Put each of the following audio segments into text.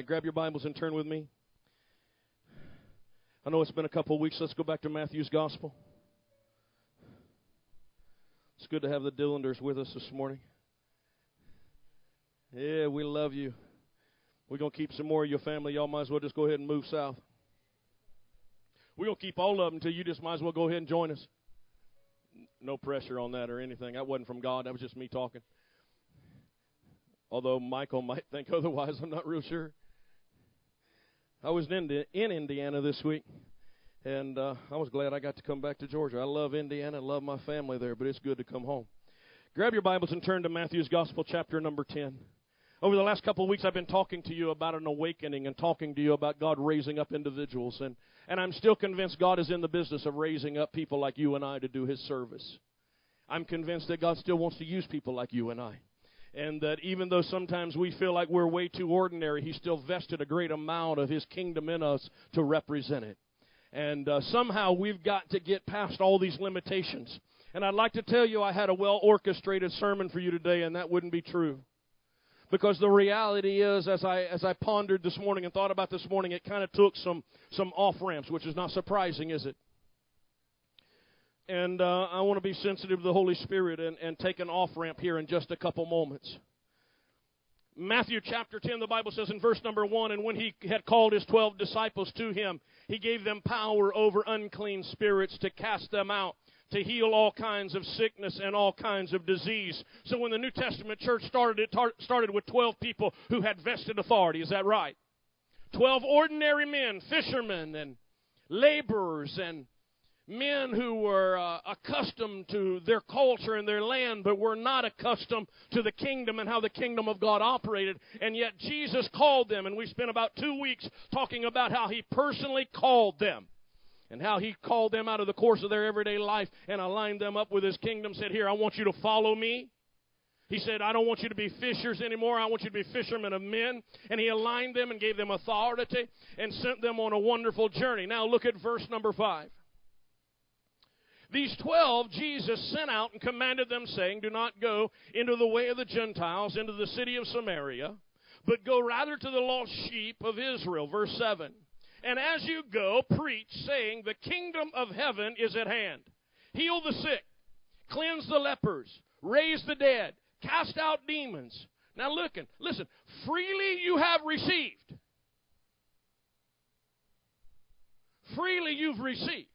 right, grab your Bibles and turn with me. I know it's been a couple of weeks. Let's go back to Matthew's Gospel. It's good to have the Dillanders with us this morning. Yeah, we love you. We're going to keep some more of your family. Y'all might as well just go ahead and move south. We're going to keep all of them until you just might as well go ahead and join us. No pressure on that or anything. That wasn't from God. That was just me talking. Although Michael might think otherwise, I'm not real sure. I was in, in Indiana this week, and uh, I was glad I got to come back to Georgia. I love Indiana, I love my family there, but it's good to come home. Grab your Bibles and turn to Matthew's Gospel, chapter number 10. Over the last couple of weeks, I've been talking to you about an awakening and talking to you about God raising up individuals. And, and I'm still convinced God is in the business of raising up people like you and I to do His service. I'm convinced that God still wants to use people like you and I and that even though sometimes we feel like we're way too ordinary, He still vested a great amount of His kingdom in us to represent it. And uh, somehow we've got to get past all these limitations. And I'd like to tell you I had a well orchestrated sermon for you today, and that wouldn't be true. Because the reality is, as I as I pondered this morning and thought about this morning, it kind of took some some off ramps, which is not surprising, is it? And uh, I want to be sensitive to the Holy Spirit and, and take an off ramp here in just a couple moments. Matthew chapter 10, the Bible says in verse number 1 And when he had called his twelve disciples to him, he gave them power over unclean spirits to cast them out, to heal all kinds of sickness and all kinds of disease. So when the New Testament church started, it tar- started with 12 people who had vested authority. Is that right? 12 ordinary men, fishermen and laborers and men who were uh, accustomed to their culture and their land, but were not accustomed to the kingdom and how the kingdom of God operated. And yet Jesus called them, and we spent about two weeks talking about how He personally called them. And how he called them out of the course of their everyday life and aligned them up with his kingdom. Said, Here, I want you to follow me. He said, I don't want you to be fishers anymore. I want you to be fishermen of men. And he aligned them and gave them authority and sent them on a wonderful journey. Now look at verse number 5. These twelve Jesus sent out and commanded them, saying, Do not go into the way of the Gentiles, into the city of Samaria, but go rather to the lost sheep of Israel. Verse 7. And as you go, preach, saying, The kingdom of heaven is at hand. Heal the sick, cleanse the lepers, raise the dead, cast out demons. Now, looking, listen, freely you have received. Freely you've received.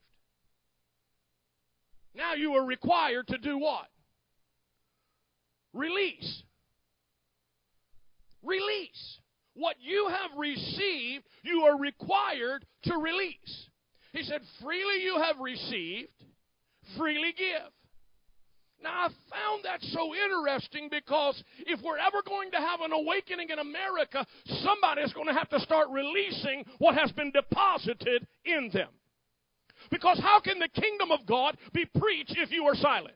Now you are required to do what? Release. Release. What you have received, you are required to release. He said, freely you have received, freely give. Now, I found that so interesting because if we're ever going to have an awakening in America, somebody is going to have to start releasing what has been deposited in them. Because how can the kingdom of God be preached if you are silent?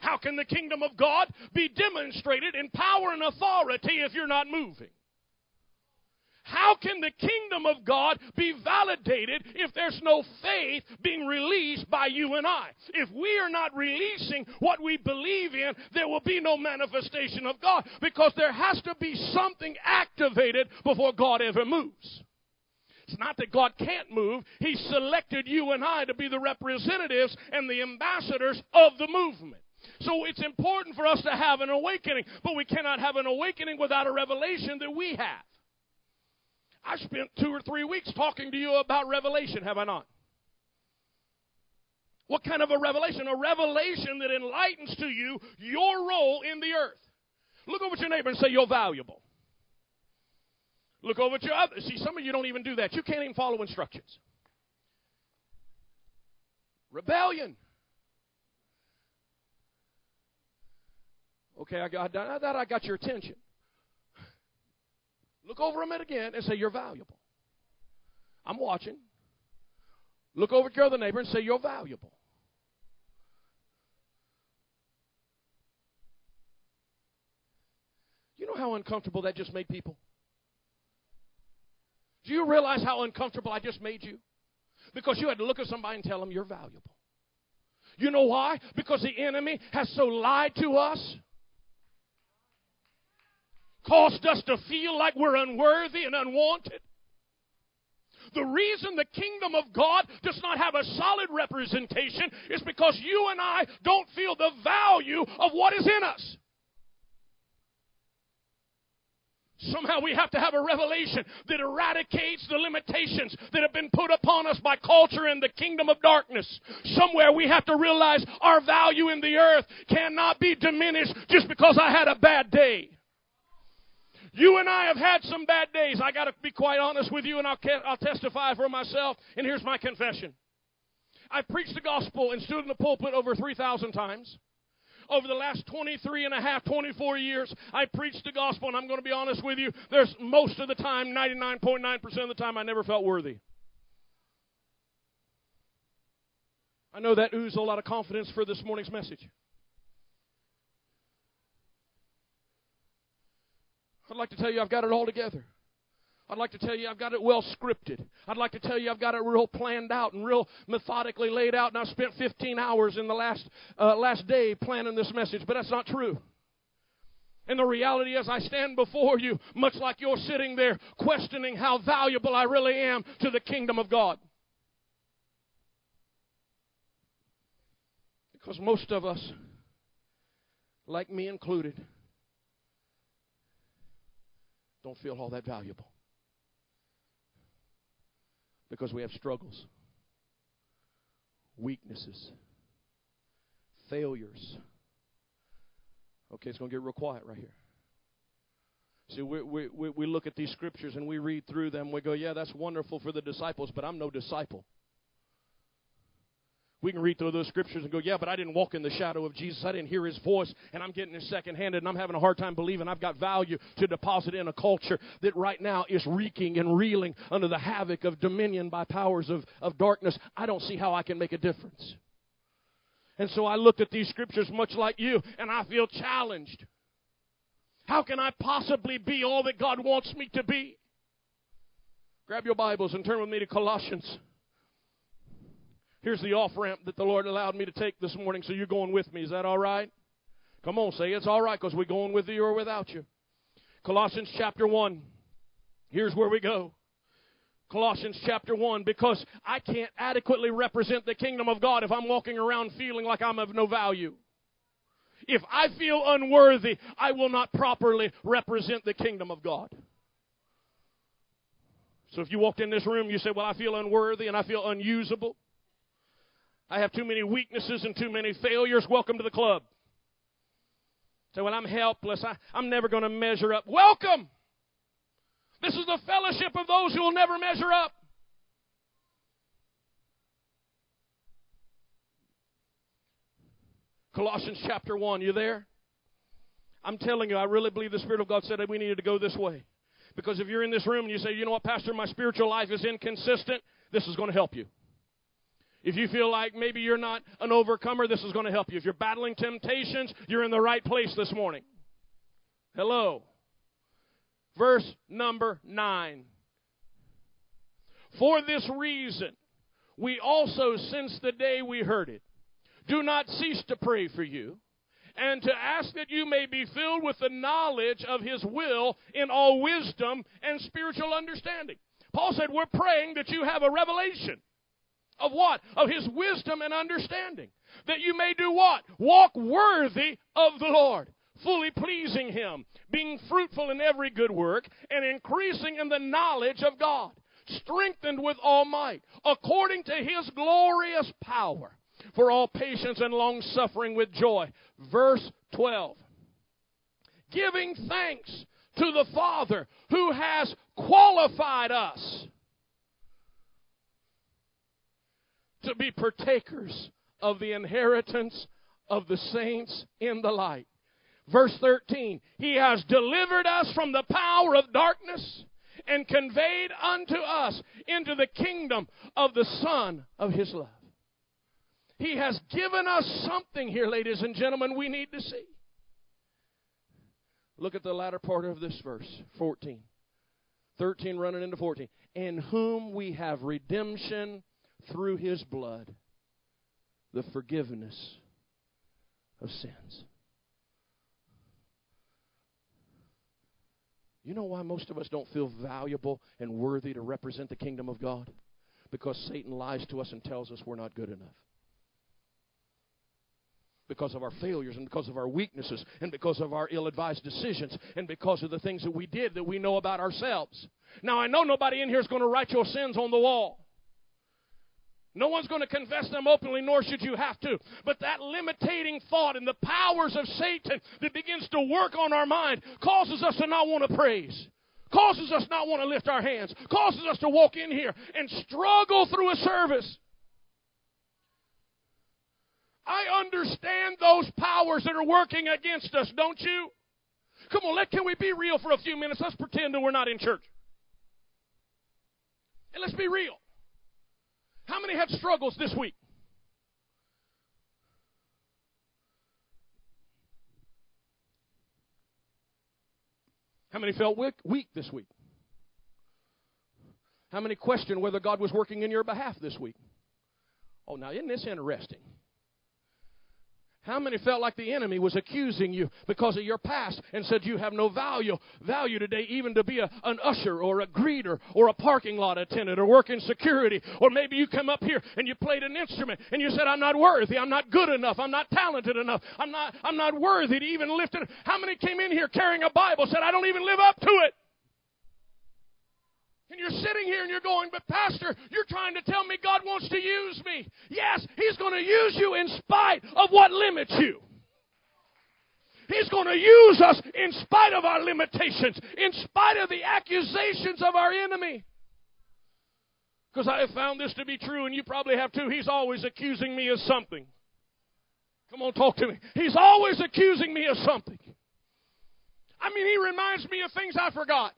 How can the kingdom of God be demonstrated in power and authority if you're not moving? How can the kingdom of God be validated if there's no faith being released by you and I? If we are not releasing what we believe in, there will be no manifestation of God because there has to be something activated before God ever moves. It's not that God can't move. He selected you and I to be the representatives and the ambassadors of the movement. So it's important for us to have an awakening, but we cannot have an awakening without a revelation that we have. I spent two or three weeks talking to you about revelation, have I not? What kind of a revelation? A revelation that enlightens to you your role in the earth. Look over at your neighbor and say, You're valuable. Look over at your other. See, some of you don't even do that. You can't even follow instructions. Rebellion. Okay, I got that. I got your attention. Look over them again and say you're valuable. I'm watching. Look over at your other neighbor and say you're valuable. You know how uncomfortable that just made people? Do you realize how uncomfortable I just made you? Because you had to look at somebody and tell them you're valuable. You know why? Because the enemy has so lied to us caused us to feel like we're unworthy and unwanted. The reason the kingdom of God does not have a solid representation is because you and I don't feel the value of what is in us. Somehow we have to have a revelation that eradicates the limitations that have been put upon us by culture and the kingdom of darkness. Somewhere we have to realize our value in the earth cannot be diminished just because I had a bad day. You and I have had some bad days. I got to be quite honest with you, and I'll, I'll testify for myself. And here's my confession I've preached the gospel and stood in the pulpit over 3,000 times. Over the last 23 and a half, 24 years, I preached the gospel, and I'm going to be honest with you, there's most of the time, 99.9% of the time, I never felt worthy. I know that oozes a lot of confidence for this morning's message. I'd like to tell you I've got it all together. I'd like to tell you I've got it well scripted. I'd like to tell you I've got it real planned out and real methodically laid out. And I spent 15 hours in the last uh, last day planning this message, but that's not true. And the reality is, I stand before you, much like you're sitting there questioning how valuable I really am to the kingdom of God. Because most of us, like me included, don't feel all that valuable because we have struggles, weaknesses, failures. Okay, it's going to get real quiet right here. See, we, we, we look at these scriptures and we read through them. We go, yeah, that's wonderful for the disciples, but I'm no disciple. We can read through those scriptures and go, yeah, but I didn't walk in the shadow of Jesus. I didn't hear his voice, and I'm getting it handed, and I'm having a hard time believing I've got value to deposit in a culture that right now is reeking and reeling under the havoc of dominion by powers of, of darkness. I don't see how I can make a difference. And so I looked at these scriptures much like you, and I feel challenged. How can I possibly be all that God wants me to be? Grab your Bibles and turn with me to Colossians Here's the off ramp that the Lord allowed me to take this morning, so you're going with me. Is that all right? Come on, say it's all right because we're going with you or without you. Colossians chapter 1. Here's where we go. Colossians chapter 1 because I can't adequately represent the kingdom of God if I'm walking around feeling like I'm of no value. If I feel unworthy, I will not properly represent the kingdom of God. So if you walked in this room, you say, Well, I feel unworthy and I feel unusable. I have too many weaknesses and too many failures. Welcome to the club. Say, well, I'm helpless. I, I'm never going to measure up. Welcome. This is the fellowship of those who will never measure up. Colossians chapter 1, you there? I'm telling you, I really believe the Spirit of God said that we needed to go this way. Because if you're in this room and you say, you know what, Pastor, my spiritual life is inconsistent, this is going to help you. If you feel like maybe you're not an overcomer, this is going to help you. If you're battling temptations, you're in the right place this morning. Hello. Verse number 9. For this reason, we also, since the day we heard it, do not cease to pray for you and to ask that you may be filled with the knowledge of His will in all wisdom and spiritual understanding. Paul said, We're praying that you have a revelation of what? Of his wisdom and understanding. That you may do what? Walk worthy of the Lord, fully pleasing him, being fruitful in every good work, and increasing in the knowledge of God, strengthened with all might, according to his glorious power, for all patience and long suffering with joy. Verse 12. Giving thanks to the Father who has qualified us to be partakers of the inheritance of the saints in the light. Verse 13, He has delivered us from the power of darkness and conveyed unto us into the kingdom of the Son of His love. He has given us something here, ladies and gentlemen, we need to see. Look at the latter part of this verse, 14. 13 running into 14. In whom we have redemption through his blood the forgiveness of sins. You know why most of us don't feel valuable and worthy to represent the kingdom of God? Because Satan lies to us and tells us we're not good enough. Because of our failures and because of our weaknesses and because of our ill advised decisions and because of the things that we did that we know about ourselves. Now, I know nobody in here is going to write your sins on the wall. No one's going to confess them openly, nor should you have to. But that limiting thought and the powers of Satan that begins to work on our mind causes us to not want to praise, causes us not want to lift our hands, causes us to walk in here and struggle through a service. I understand those powers that are working against us, don't you? Come on, let can we be real for a few minutes? Let's pretend that we're not in church. And let's be real. How many had struggles this week? How many felt weak this week? How many questioned whether God was working in your behalf this week? Oh, now, isn't this interesting? How many felt like the enemy was accusing you because of your past and said you have no value value today even to be a, an usher or a greeter or a parking lot attendant or work in security? Or maybe you come up here and you played an instrument and you said I'm not worthy. I'm not good enough. I'm not talented enough. I'm not I'm not worthy to even lift it. How many came in here carrying a Bible said I don't even live up to it and you're sitting here and you're going, but Pastor, you're trying to tell me God wants to use me. Yes, He's going to use you in spite of what limits you. He's going to use us in spite of our limitations, in spite of the accusations of our enemy. Because I have found this to be true, and you probably have too. He's always accusing me of something. Come on, talk to me. He's always accusing me of something. I mean, he reminds me of things I forgot.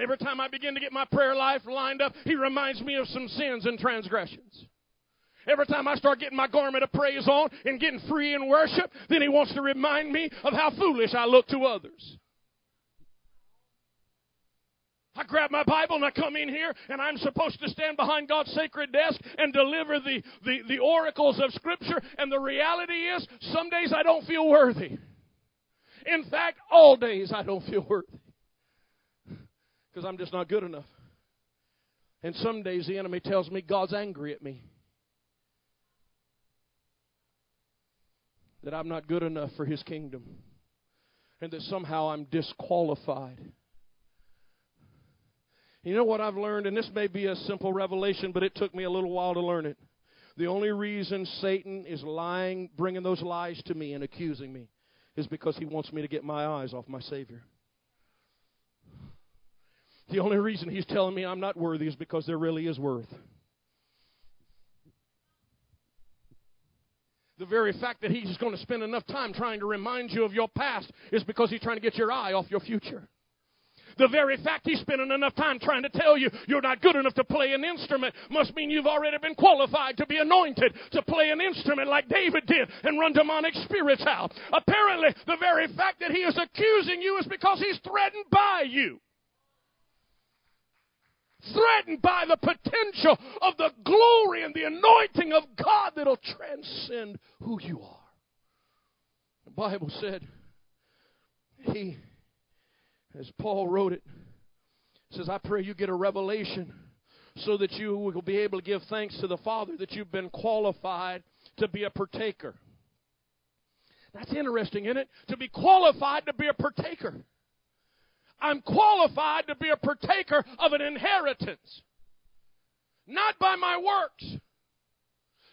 Every time I begin to get my prayer life lined up, He reminds me of some sins and transgressions. Every time I start getting my garment of praise on and getting free in worship, then He wants to remind me of how foolish I look to others. I grab my Bible and I come in here and I'm supposed to stand behind God's sacred desk and deliver the, the, the oracles of Scripture. And the reality is, some days I don't feel worthy. In fact, all days I don't feel worthy because I'm just not good enough. And some days the enemy tells me God's angry at me. That I'm not good enough for his kingdom. And that somehow I'm disqualified. You know what I've learned? And this may be a simple revelation, but it took me a little while to learn it. The only reason Satan is lying, bringing those lies to me and accusing me, is because he wants me to get my eyes off my Savior. The only reason he's telling me I'm not worthy is because there really is worth. The very fact that he's going to spend enough time trying to remind you of your past is because he's trying to get your eye off your future. The very fact he's spending enough time trying to tell you you're not good enough to play an instrument must mean you've already been qualified to be anointed to play an instrument like David did and run demonic spirits out. Apparently, the very fact that he is accusing you is because he's threatened by you threatened by the potential of the glory and the anointing of God that'll transcend who you are. The Bible said, He, as Paul wrote it, says, I pray you get a revelation so that you will be able to give thanks to the Father that you've been qualified to be a partaker. That's interesting, isn't it? To be qualified to be a partaker. I'm qualified to be a partaker of an inheritance. Not by my works.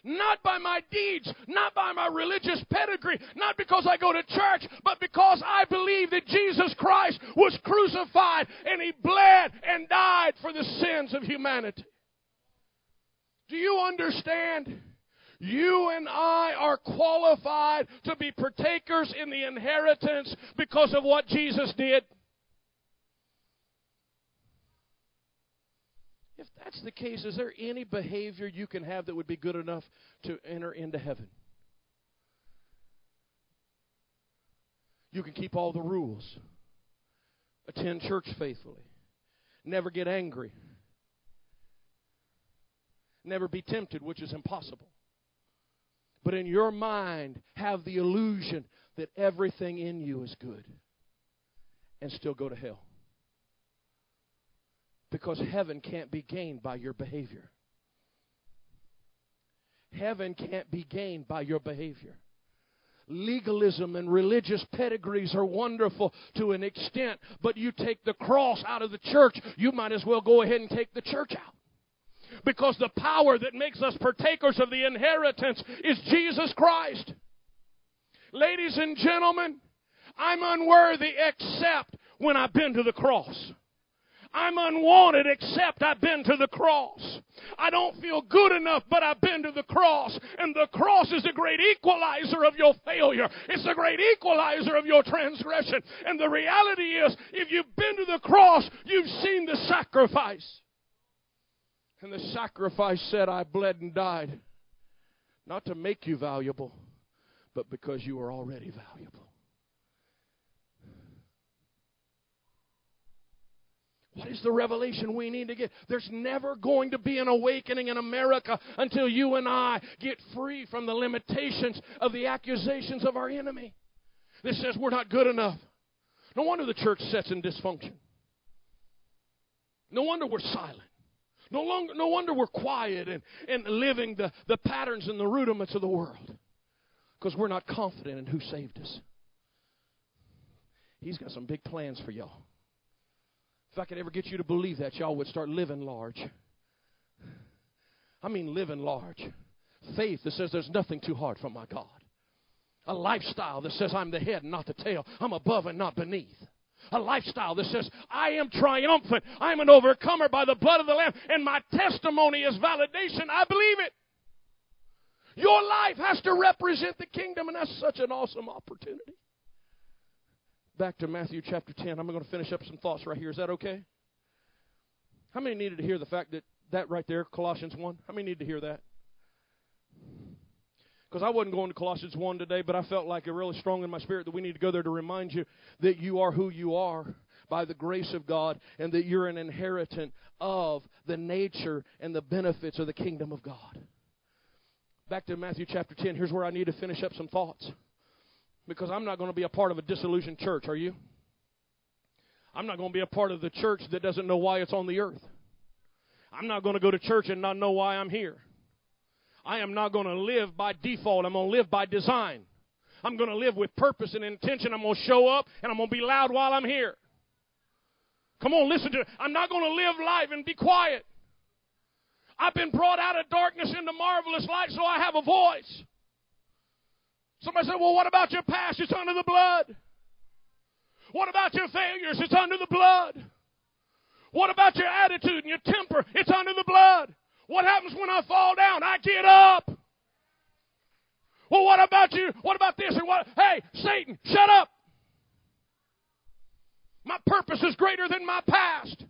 Not by my deeds, not by my religious pedigree, not because I go to church, but because I believe that Jesus Christ was crucified and He bled and died for the sins of humanity. Do you understand? You and I are qualified to be partakers in the inheritance because of what Jesus did. If that's the case, is there any behavior you can have that would be good enough to enter into heaven? You can keep all the rules, attend church faithfully, never get angry, never be tempted, which is impossible. But in your mind, have the illusion that everything in you is good and still go to hell. Because heaven can't be gained by your behavior. Heaven can't be gained by your behavior. Legalism and religious pedigrees are wonderful to an extent, but you take the cross out of the church, you might as well go ahead and take the church out. Because the power that makes us partakers of the inheritance is Jesus Christ. Ladies and gentlemen, I'm unworthy except when I've been to the cross. I'm unwanted except I've been to the cross. I don't feel good enough, but I've been to the cross. And the cross is the great equalizer of your failure. It's the great equalizer of your transgression. And the reality is, if you've been to the cross, you've seen the sacrifice. And the sacrifice said, I bled and died, not to make you valuable, but because you are already valuable. What is the revelation we need to get? There's never going to be an awakening in America until you and I get free from the limitations of the accusations of our enemy. This says we're not good enough. No wonder the church sets in dysfunction. No wonder we're silent. No, longer, no wonder we're quiet and, and living the, the patterns and the rudiments of the world. Because we're not confident in who saved us. He's got some big plans for y'all. If I could ever get you to believe that, y'all would start living large. I mean, living large. Faith that says there's nothing too hard for my God. A lifestyle that says I'm the head and not the tail. I'm above and not beneath. A lifestyle that says I am triumphant. I'm an overcomer by the blood of the Lamb, and my testimony is validation. I believe it. Your life has to represent the kingdom, and that's such an awesome opportunity back to Matthew chapter 10. I'm going to finish up some thoughts right here. Is that okay? How many needed to hear the fact that that right there, Colossians 1? How many needed to hear that? Because I wasn't going to Colossians 1 today, but I felt like it really strong in my spirit that we need to go there to remind you that you are who you are by the grace of God and that you're an inheritant of the nature and the benefits of the kingdom of God. Back to Matthew chapter 10. Here's where I need to finish up some thoughts because I'm not going to be a part of a disillusioned church, are you? I'm not going to be a part of the church that doesn't know why it's on the earth. I'm not going to go to church and not know why I'm here. I am not going to live by default. I'm going to live by design. I'm going to live with purpose and intention. I'm going to show up and I'm going to be loud while I'm here. Come on, listen to it. I'm not going to live life and be quiet. I've been brought out of darkness into marvelous light, so I have a voice. Somebody said, Well, what about your past? It's under the blood. What about your failures? It's under the blood. What about your attitude and your temper? It's under the blood. What happens when I fall down? I get up. Well, what about you? What about this? And what? Hey, Satan, shut up. My purpose is greater than my past.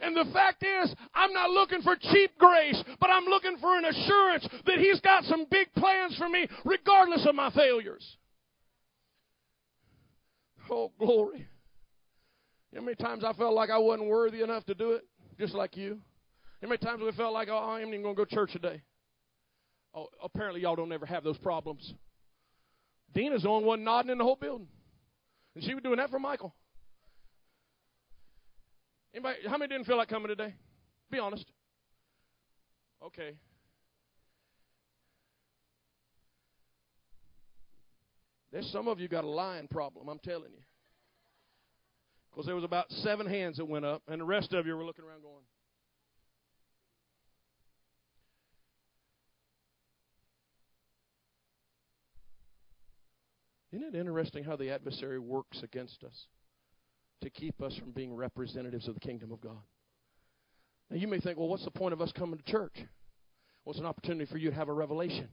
And the fact is, I'm not looking for cheap grace, but I'm looking for an assurance that He's got some big plans for me, regardless of my failures. Oh, glory. You know how many times I felt like I wasn't worthy enough to do it? Just like you. How many times we felt like, oh, I ain't even going to go to church today? Oh, apparently y'all don't ever have those problems. Dina's the only one nodding in the whole building. And she was doing that for Michael. Anybody, how many didn't feel like coming today? Be honest. Okay. There's some of you got a lying problem, I'm telling you. Because there was about seven hands that went up, and the rest of you were looking around going, Isn't it interesting how the adversary works against us? To keep us from being representatives of the kingdom of God. Now, you may think, well, what's the point of us coming to church? Well, it's an opportunity for you to have a revelation.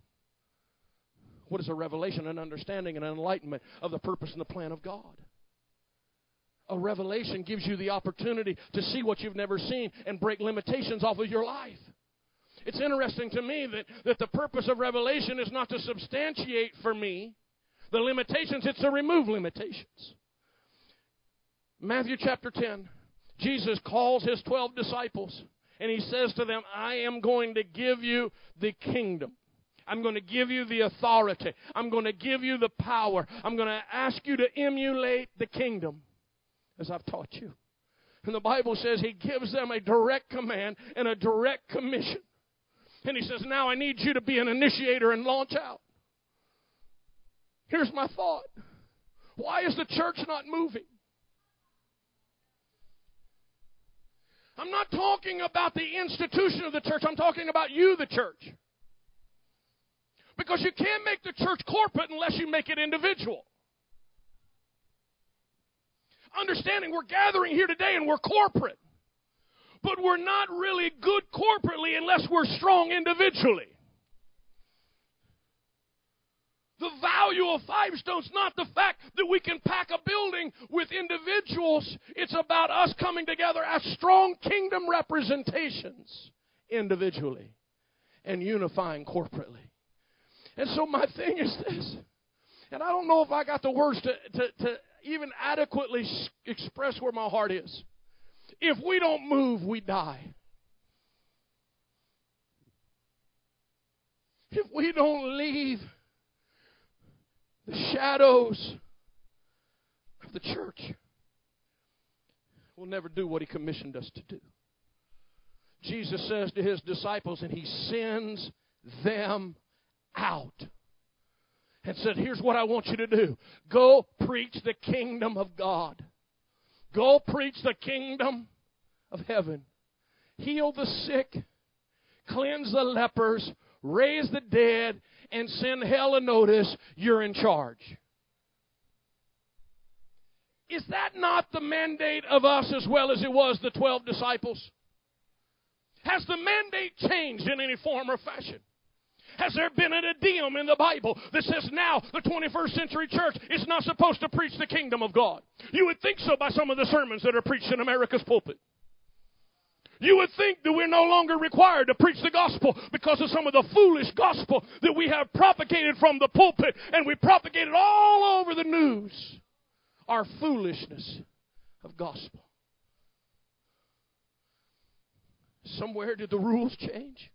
What is a revelation? An understanding and an enlightenment of the purpose and the plan of God. A revelation gives you the opportunity to see what you've never seen and break limitations off of your life. It's interesting to me that, that the purpose of revelation is not to substantiate for me the limitations, it's to remove limitations. Matthew chapter 10, Jesus calls his 12 disciples and he says to them, I am going to give you the kingdom. I'm going to give you the authority. I'm going to give you the power. I'm going to ask you to emulate the kingdom as I've taught you. And the Bible says He gives them a direct command and a direct commission. And He says, Now I need you to be an initiator and launch out. Here's my thought why is the church not moving? I'm not talking about the institution of the church, I'm talking about you, the church. Because you can't make the church corporate unless you make it individual. Understanding we're gathering here today and we're corporate. But we're not really good corporately unless we're strong individually. The value of Five Stones not the fact that we can pack a building with individuals. It's about us coming together as strong kingdom representations individually and unifying corporately. And so my thing is this, and I don't know if I got the words to, to, to even adequately express where my heart is. If we don't move, we die. If we don't leave the shadows of the church, we'll never do what He commissioned us to do. Jesus says to His disciples, and He sends them out and said, Here's what I want you to do. Go preach the kingdom of God, go preach the kingdom of heaven, heal the sick, cleanse the lepers, raise the dead, and send hell a notice you're in charge. Is that not the mandate of us as well as it was the 12 disciples? Has the mandate changed in any form or fashion? Has there been an idiom in the Bible that says now the 21st century church is not supposed to preach the kingdom of God? You would think so by some of the sermons that are preached in America's pulpit. You would think that we're no longer required to preach the gospel because of some of the foolish gospel that we have propagated from the pulpit and we propagated all over the news. Our foolishness of gospel. Somewhere did the rules change?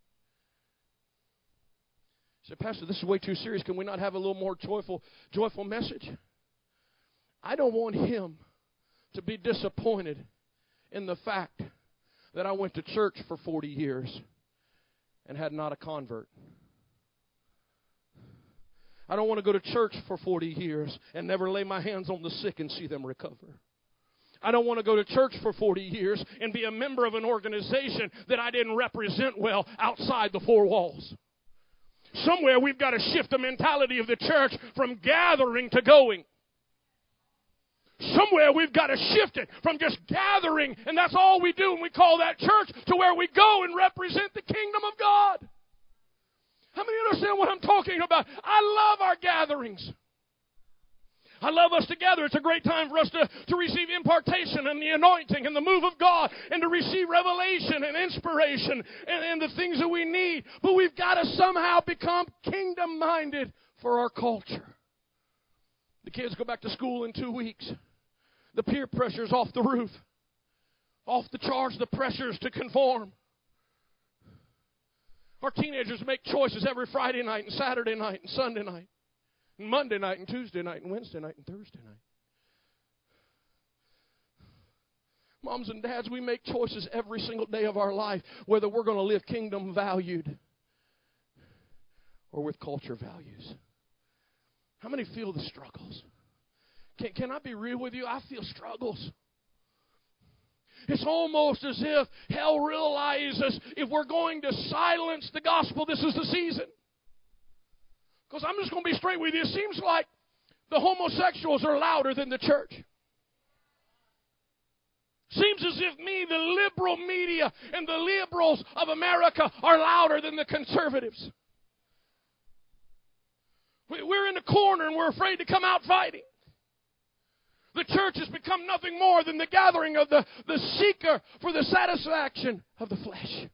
said, Pastor, this is way too serious. Can we not have a little more joyful, joyful message? I don't want him to be disappointed in the fact that I went to church for 40 years and had not a convert. I don't want to go to church for 40 years and never lay my hands on the sick and see them recover. I don't want to go to church for 40 years and be a member of an organization that I didn't represent well outside the four walls. Somewhere we've got to shift the mentality of the church from gathering to going. Somewhere we've got to shift it from just gathering and that's all we do and we call that church to where we go and represent the kingdom of God. How many understand what I'm talking about? I love our gatherings. I love us together. It's a great time for us to, to receive impartation and the anointing and the move of God and to receive revelation and inspiration and, and the things that we need. But we've got to somehow become kingdom minded for our culture. The kids go back to school in two weeks. The peer pressure's off the roof, off the charge, the pressures to conform. Our teenagers make choices every Friday night and Saturday night and Sunday night. And Monday night and Tuesday night and Wednesday night and Thursday night. Moms and dads, we make choices every single day of our life whether we're going to live kingdom valued or with culture values. How many feel the struggles? Can, can I be real with you? I feel struggles. It's almost as if hell realizes if we're going to silence the gospel, this is the season. Because I'm just going to be straight with you. It seems like the homosexuals are louder than the church. Seems as if me, the liberal media, and the liberals of America are louder than the conservatives. We're in the corner and we're afraid to come out fighting. The church has become nothing more than the gathering of the, the seeker for the satisfaction of the flesh.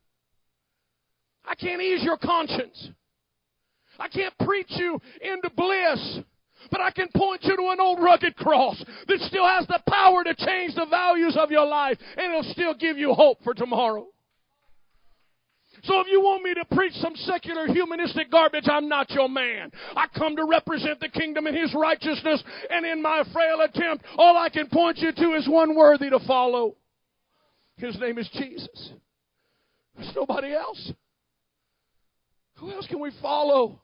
I can't ease your conscience. I can't preach you into bliss. But I can point you to an old rugged cross that still has the power to change the values of your life and it'll still give you hope for tomorrow. So if you want me to preach some secular humanistic garbage, I'm not your man. I come to represent the kingdom and his righteousness, and in my frail attempt, all I can point you to is one worthy to follow. His name is Jesus. There's nobody else. Who else can we follow?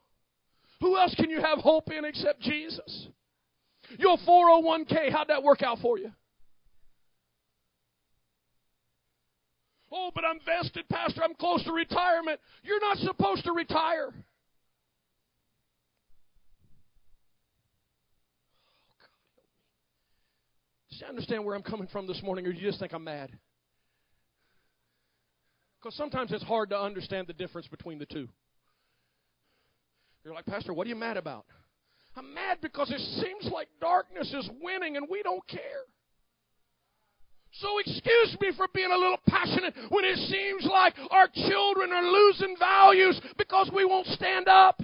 Who else can you have hope in except Jesus? Your 401k, how'd that work out for you? Oh, but I'm vested, Pastor. I'm close to retirement. You're not supposed to retire. Does you understand where I'm coming from this morning, or do you just think I'm mad? Because sometimes it's hard to understand the difference between the two. You're like, Pastor, what are you mad about? I'm mad because it seems like darkness is winning and we don't care. So excuse me for being a little passionate when it seems like our children are losing values because we won't stand up.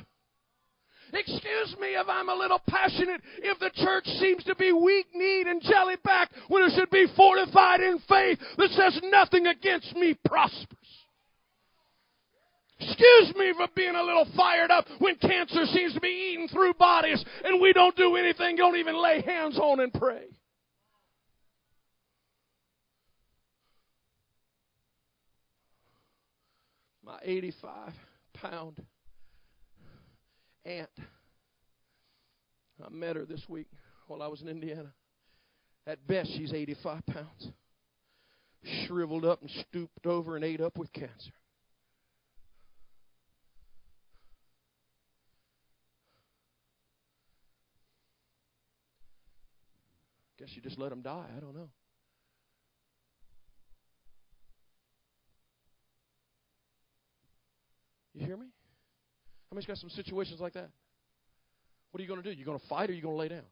Excuse me if I'm a little passionate if the church seems to be weak kneed and jelly back when it should be fortified in faith that says nothing against me prospers. Excuse me for being a little fired up when cancer seems to be eating through bodies and we don't do anything, don't even lay hands on and pray. My 85 pound aunt. I met her this week while I was in Indiana. At best, she's 85 pounds. Shriveled up and stooped over and ate up with cancer. Guess you just let them die. I don't know. You hear me? How many's got some situations like that? What are you going to do? You're going to fight or you're going to lay down?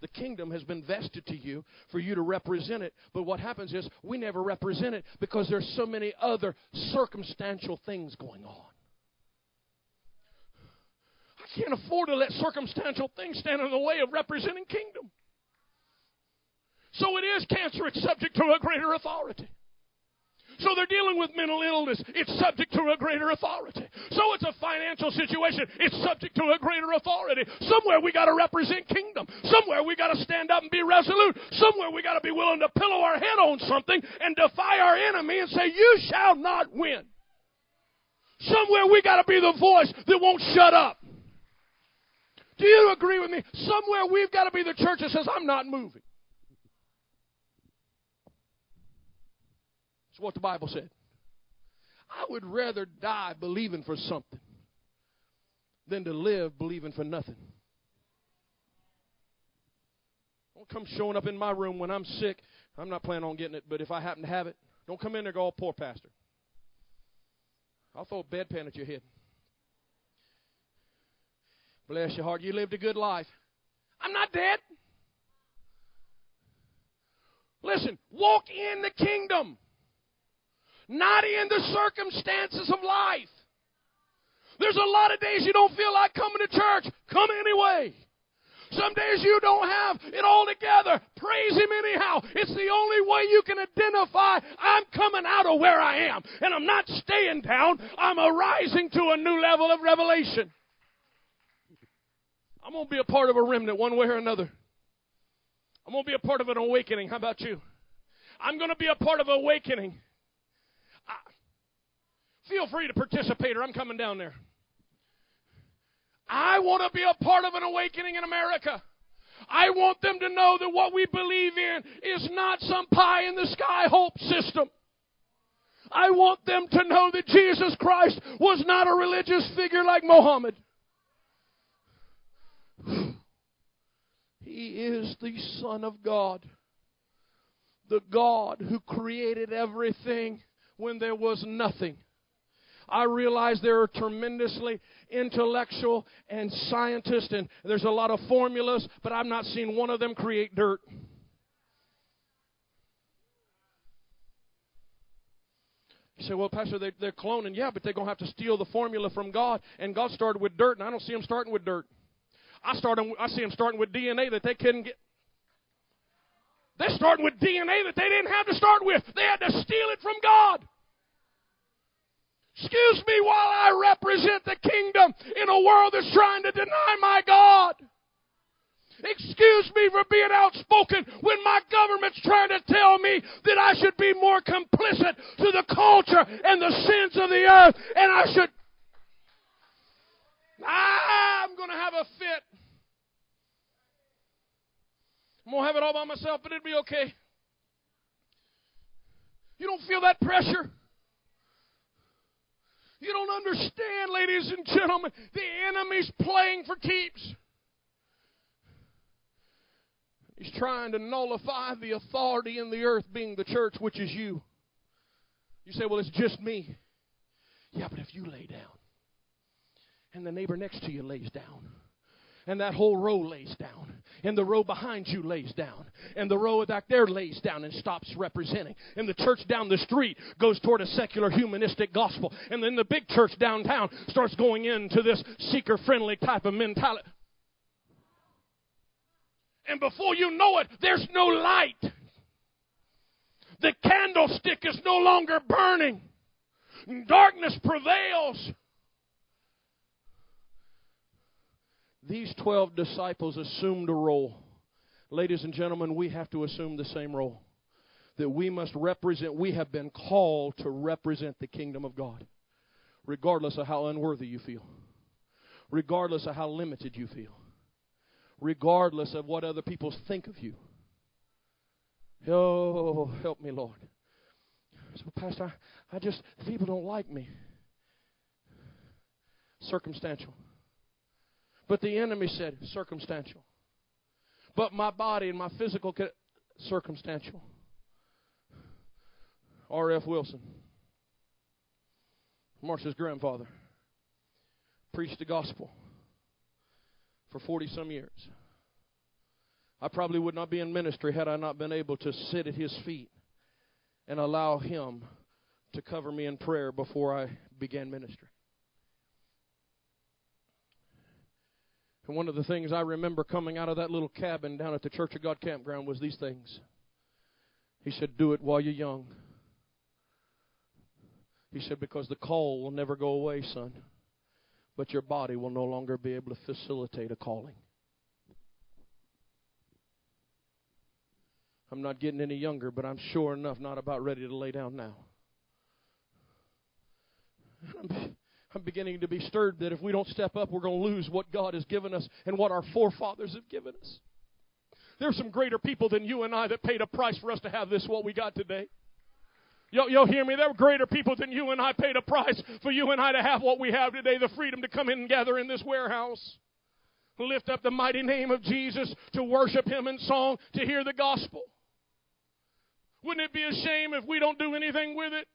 The kingdom has been vested to you for you to represent it. But what happens is we never represent it because there's so many other circumstantial things going on. I can't afford to let circumstantial things stand in the way of representing kingdom. So it is cancer. It's subject to a greater authority. So they're dealing with mental illness. It's subject to a greater authority. So it's a financial situation. It's subject to a greater authority. Somewhere we got to represent kingdom. Somewhere we got to stand up and be resolute. Somewhere we got to be willing to pillow our head on something and defy our enemy and say, You shall not win. Somewhere we got to be the voice that won't shut up. Do you agree with me? Somewhere we've got to be the church that says, I'm not moving. That's what the Bible said. I would rather die believing for something than to live believing for nothing. Don't come showing up in my room when I'm sick. I'm not planning on getting it, but if I happen to have it, don't come in there and go, oh, poor pastor. I'll throw a bedpan at your head. Bless your heart. You lived a good life. I'm not dead. Listen, walk in the kingdom not in the circumstances of life. There's a lot of days you don't feel like coming to church. Come anyway. Some days you don't have it all together. Praise Him anyhow. It's the only way you can identify I'm coming out of where I am. And I'm not staying down, I'm arising to a new level of revelation. I'm going to be a part of a remnant one way or another. I'm going to be a part of an awakening. How about you? I'm going to be a part of awakening. Feel free to participate, or I'm coming down there. I want to be a part of an awakening in America. I want them to know that what we believe in is not some pie in the sky hope system. I want them to know that Jesus Christ was not a religious figure like Mohammed. He is the Son of God, the God who created everything when there was nothing. I realize there are tremendously intellectual and scientists, and there's a lot of formulas, but I've not seen one of them create dirt. You say, well, Pastor, they, they're cloning. Yeah, but they're going to have to steal the formula from God, and God started with dirt, and I don't see them starting with dirt. I, start I see them starting with DNA that they couldn't get. They're starting with DNA that they didn't have to start with. They had to steal it from God. Excuse me while I represent the kingdom in a world that's trying to deny my God. Excuse me for being outspoken when my government's trying to tell me that I should be more complicit to the culture and the sins of the earth, and I should. I'm going to have a fit. I'm going to have it all by myself, but it'll be okay. You don't feel that pressure? Understand, ladies and gentlemen. The enemy's playing for keeps. He's trying to nullify the authority in the earth being the church, which is you. You say, well, it's just me. Yeah, but if you lay down, and the neighbor next to you lays down, and that whole row lays down, and the row behind you lays down, and the row back there lays down and stops representing, and the church down the street goes toward a secular humanistic gospel, and then the big church downtown starts going into this seeker friendly type of mentality. And before you know it, there's no light. The candlestick is no longer burning. Darkness prevails. These 12 disciples assumed a role. Ladies and gentlemen, we have to assume the same role. That we must represent, we have been called to represent the kingdom of God, regardless of how unworthy you feel, regardless of how limited you feel, regardless of what other people think of you. Oh, help me, Lord. So, Pastor, I, I just, people don't like me. Circumstantial. But the enemy said, circumstantial. But my body and my physical, circumstantial. R.F. Wilson, Marcia's grandfather, preached the gospel for 40 some years. I probably would not be in ministry had I not been able to sit at his feet and allow him to cover me in prayer before I began ministry. And one of the things I remember coming out of that little cabin down at the Church of God campground was these things. He said, Do it while you're young. He said, Because the call will never go away, son. But your body will no longer be able to facilitate a calling. I'm not getting any younger, but I'm sure enough not about ready to lay down now. I'm beginning to be stirred that if we don't step up, we're going to lose what God has given us and what our forefathers have given us. There's some greater people than you and I that paid a price for us to have this, what we got today. You'll, you'll hear me. There were greater people than you and I paid a price for you and I to have what we have today the freedom to come in and gather in this warehouse. Lift up the mighty name of Jesus to worship Him in song, to hear the gospel. Wouldn't it be a shame if we don't do anything with it?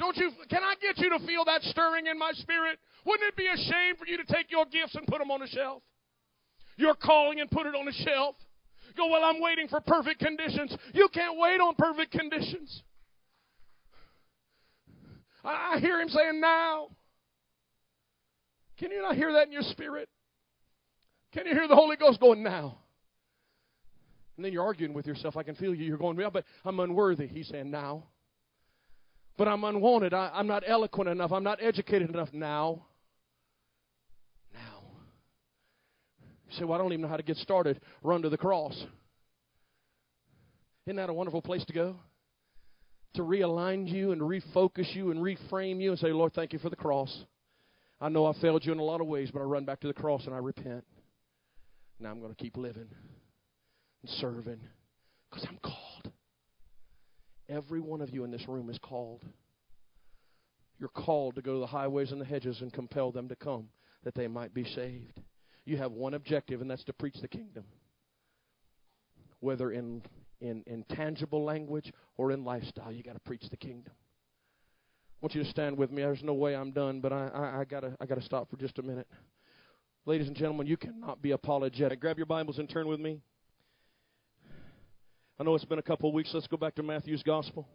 Don't you, can I get you to feel that stirring in my spirit? Wouldn't it be a shame for you to take your gifts and put them on a shelf? Your calling and put it on a shelf? Go, well, I'm waiting for perfect conditions. You can't wait on perfect conditions. I hear him saying now. Can you not hear that in your spirit? Can you hear the Holy Ghost going now? And then you're arguing with yourself. I can feel you. You're going, yeah, but I'm unworthy. He's saying now. But I'm unwanted. I, I'm not eloquent enough. I'm not educated enough now. Now. You say, well, I don't even know how to get started. Run to the cross. Isn't that a wonderful place to go? To realign you and refocus you and reframe you and say, Lord, thank you for the cross. I know I failed you in a lot of ways, but I run back to the cross and I repent. Now I'm going to keep living and serving because I'm called. Every one of you in this room is called. You're called to go to the highways and the hedges and compel them to come that they might be saved. You have one objective, and that's to preach the kingdom. Whether in, in, in tangible language or in lifestyle, You've got to preach the kingdom. I want you to stand with me. There's no way I'm done, but I, I, I gotta I gotta stop for just a minute. Ladies and gentlemen, you cannot be apologetic. Grab your Bibles and turn with me. I know it's been a couple of weeks. Let's go back to Matthew's Gospel.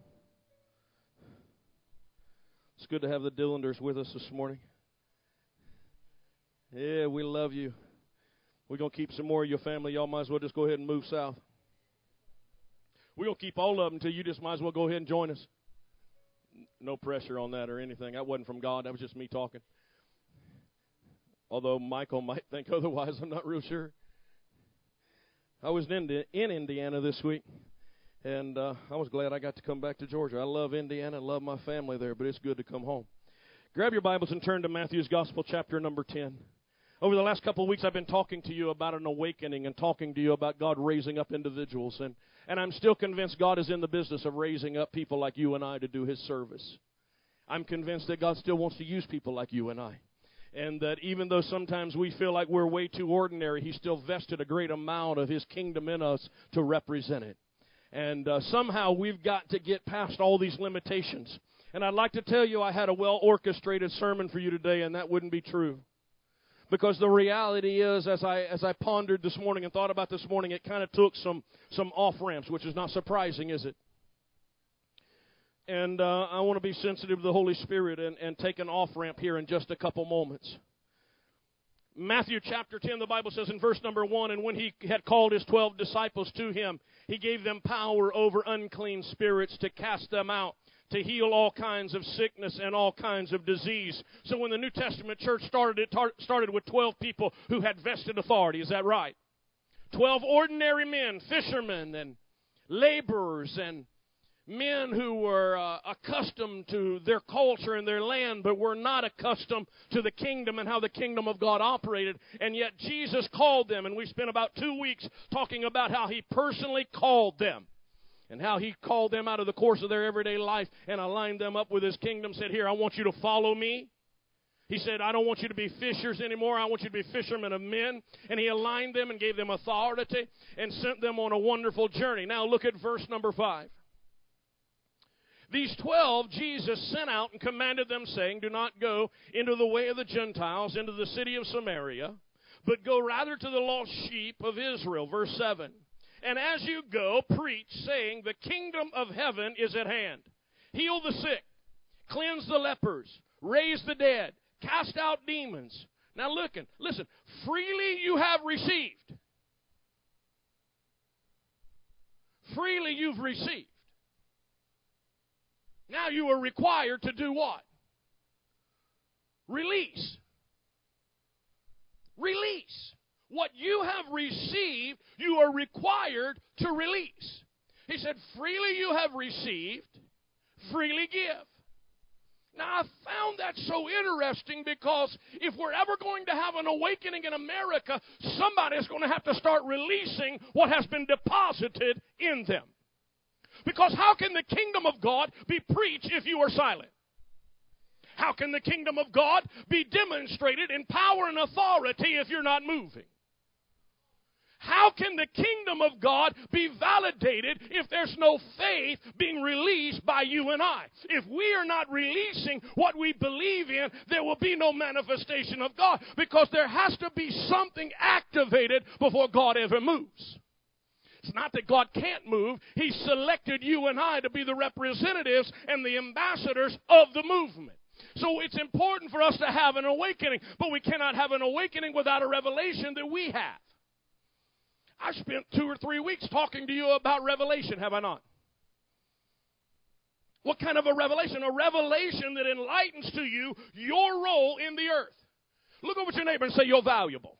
It's good to have the Dillanders with us this morning. Yeah, we love you. We're going to keep some more of your family. Y'all might as well just go ahead and move south. We're going to keep all of them until you just might as well go ahead and join us. No pressure on that or anything. That wasn't from God. That was just me talking. Although Michael might think otherwise, I'm not real sure. I was in, in Indiana this week, and uh, I was glad I got to come back to Georgia. I love Indiana, I love my family there, but it's good to come home. Grab your Bibles and turn to Matthew's Gospel, chapter number 10. Over the last couple of weeks, I've been talking to you about an awakening and talking to you about God raising up individuals. And, and I'm still convinced God is in the business of raising up people like you and I to do His service. I'm convinced that God still wants to use people like you and I. And that even though sometimes we feel like we're way too ordinary, He still vested a great amount of His kingdom in us to represent it. And uh, somehow we've got to get past all these limitations. And I'd like to tell you I had a well orchestrated sermon for you today, and that wouldn't be true. Because the reality is, as I as I pondered this morning and thought about this morning, it kind of took some some off ramps, which is not surprising, is it? And uh, I want to be sensitive to the Holy Spirit and, and take an off ramp here in just a couple moments. Matthew chapter 10, the Bible says in verse number 1 And when he had called his twelve disciples to him, he gave them power over unclean spirits to cast them out to heal all kinds of sickness and all kinds of disease. So when the New Testament church started, it tar- started with 12 people who had vested authority. Is that right? 12 ordinary men, fishermen and laborers and men who were uh, accustomed to their culture and their land, but were not accustomed to the kingdom and how the kingdom of God operated. And yet Jesus called them, and we spent about two weeks talking about how He personally called them and how he called them out of the course of their everyday life and aligned them up with his kingdom. Said, Here, I want you to follow me. He said, I don't want you to be fishers anymore. I want you to be fishermen of men. And he aligned them and gave them authority and sent them on a wonderful journey. Now look at verse number 5. These twelve Jesus sent out and commanded them, saying, Do not go into the way of the Gentiles, into the city of Samaria, but go rather to the lost sheep of Israel. Verse 7. And as you go, preach, saying, The kingdom of heaven is at hand. Heal the sick, cleanse the lepers, raise the dead, cast out demons. Now, looking, listen, freely you have received. Freely you've received. Now you are required to do what? Release. Release. What you have received, you are required to release. He said, freely you have received, freely give. Now, I found that so interesting because if we're ever going to have an awakening in America, somebody's going to have to start releasing what has been deposited in them. Because how can the kingdom of God be preached if you are silent? How can the kingdom of God be demonstrated in power and authority if you're not moving? How can the kingdom of God be validated if there's no faith being released by you and I? If we are not releasing what we believe in, there will be no manifestation of God because there has to be something activated before God ever moves. It's not that God can't move. He selected you and I to be the representatives and the ambassadors of the movement. So it's important for us to have an awakening, but we cannot have an awakening without a revelation that we have. I spent two or three weeks talking to you about revelation, have I not? What kind of a revelation? A revelation that enlightens to you your role in the earth. Look over at your neighbor and say, You're valuable.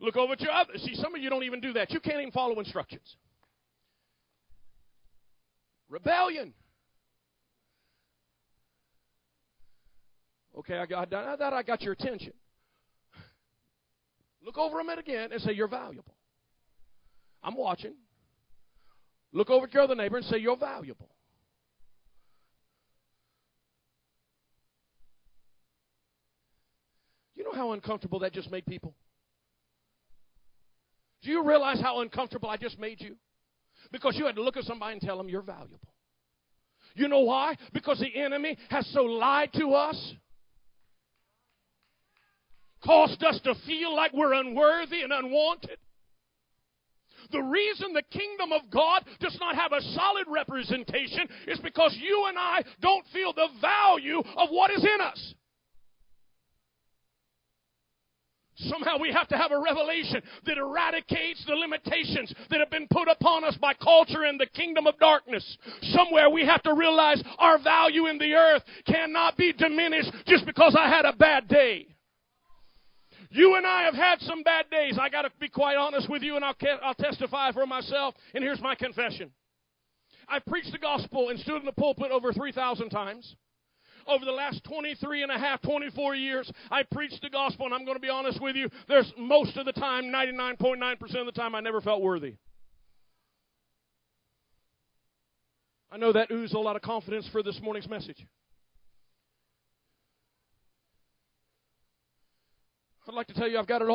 Look over at your other. See, some of you don't even do that. You can't even follow instructions. Rebellion. Okay, I got that. I got your attention. Look over them again and say, You're valuable. I'm watching. Look over at your other neighbor and say, You're valuable. You know how uncomfortable that just made people? Do you realize how uncomfortable I just made you? Because you had to look at somebody and tell them you're valuable. You know why? Because the enemy has so lied to us caused us to feel like we're unworthy and unwanted. The reason the kingdom of God does not have a solid representation is because you and I don't feel the value of what is in us. Somehow we have to have a revelation that eradicates the limitations that have been put upon us by culture and the kingdom of darkness. Somewhere we have to realize our value in the earth cannot be diminished just because I had a bad day. You and I have had some bad days. I got to be quite honest with you, and I'll, I'll testify for myself. And here's my confession I've preached the gospel and stood in the pulpit over 3,000 times over the last 23 and a half, 24 years, I preached the gospel, and I'm going to be honest with you, there's most of the time, 99.9% of the time, I never felt worthy. I know that oozes a lot of confidence for this morning's message. I'd like to tell you I've got it all.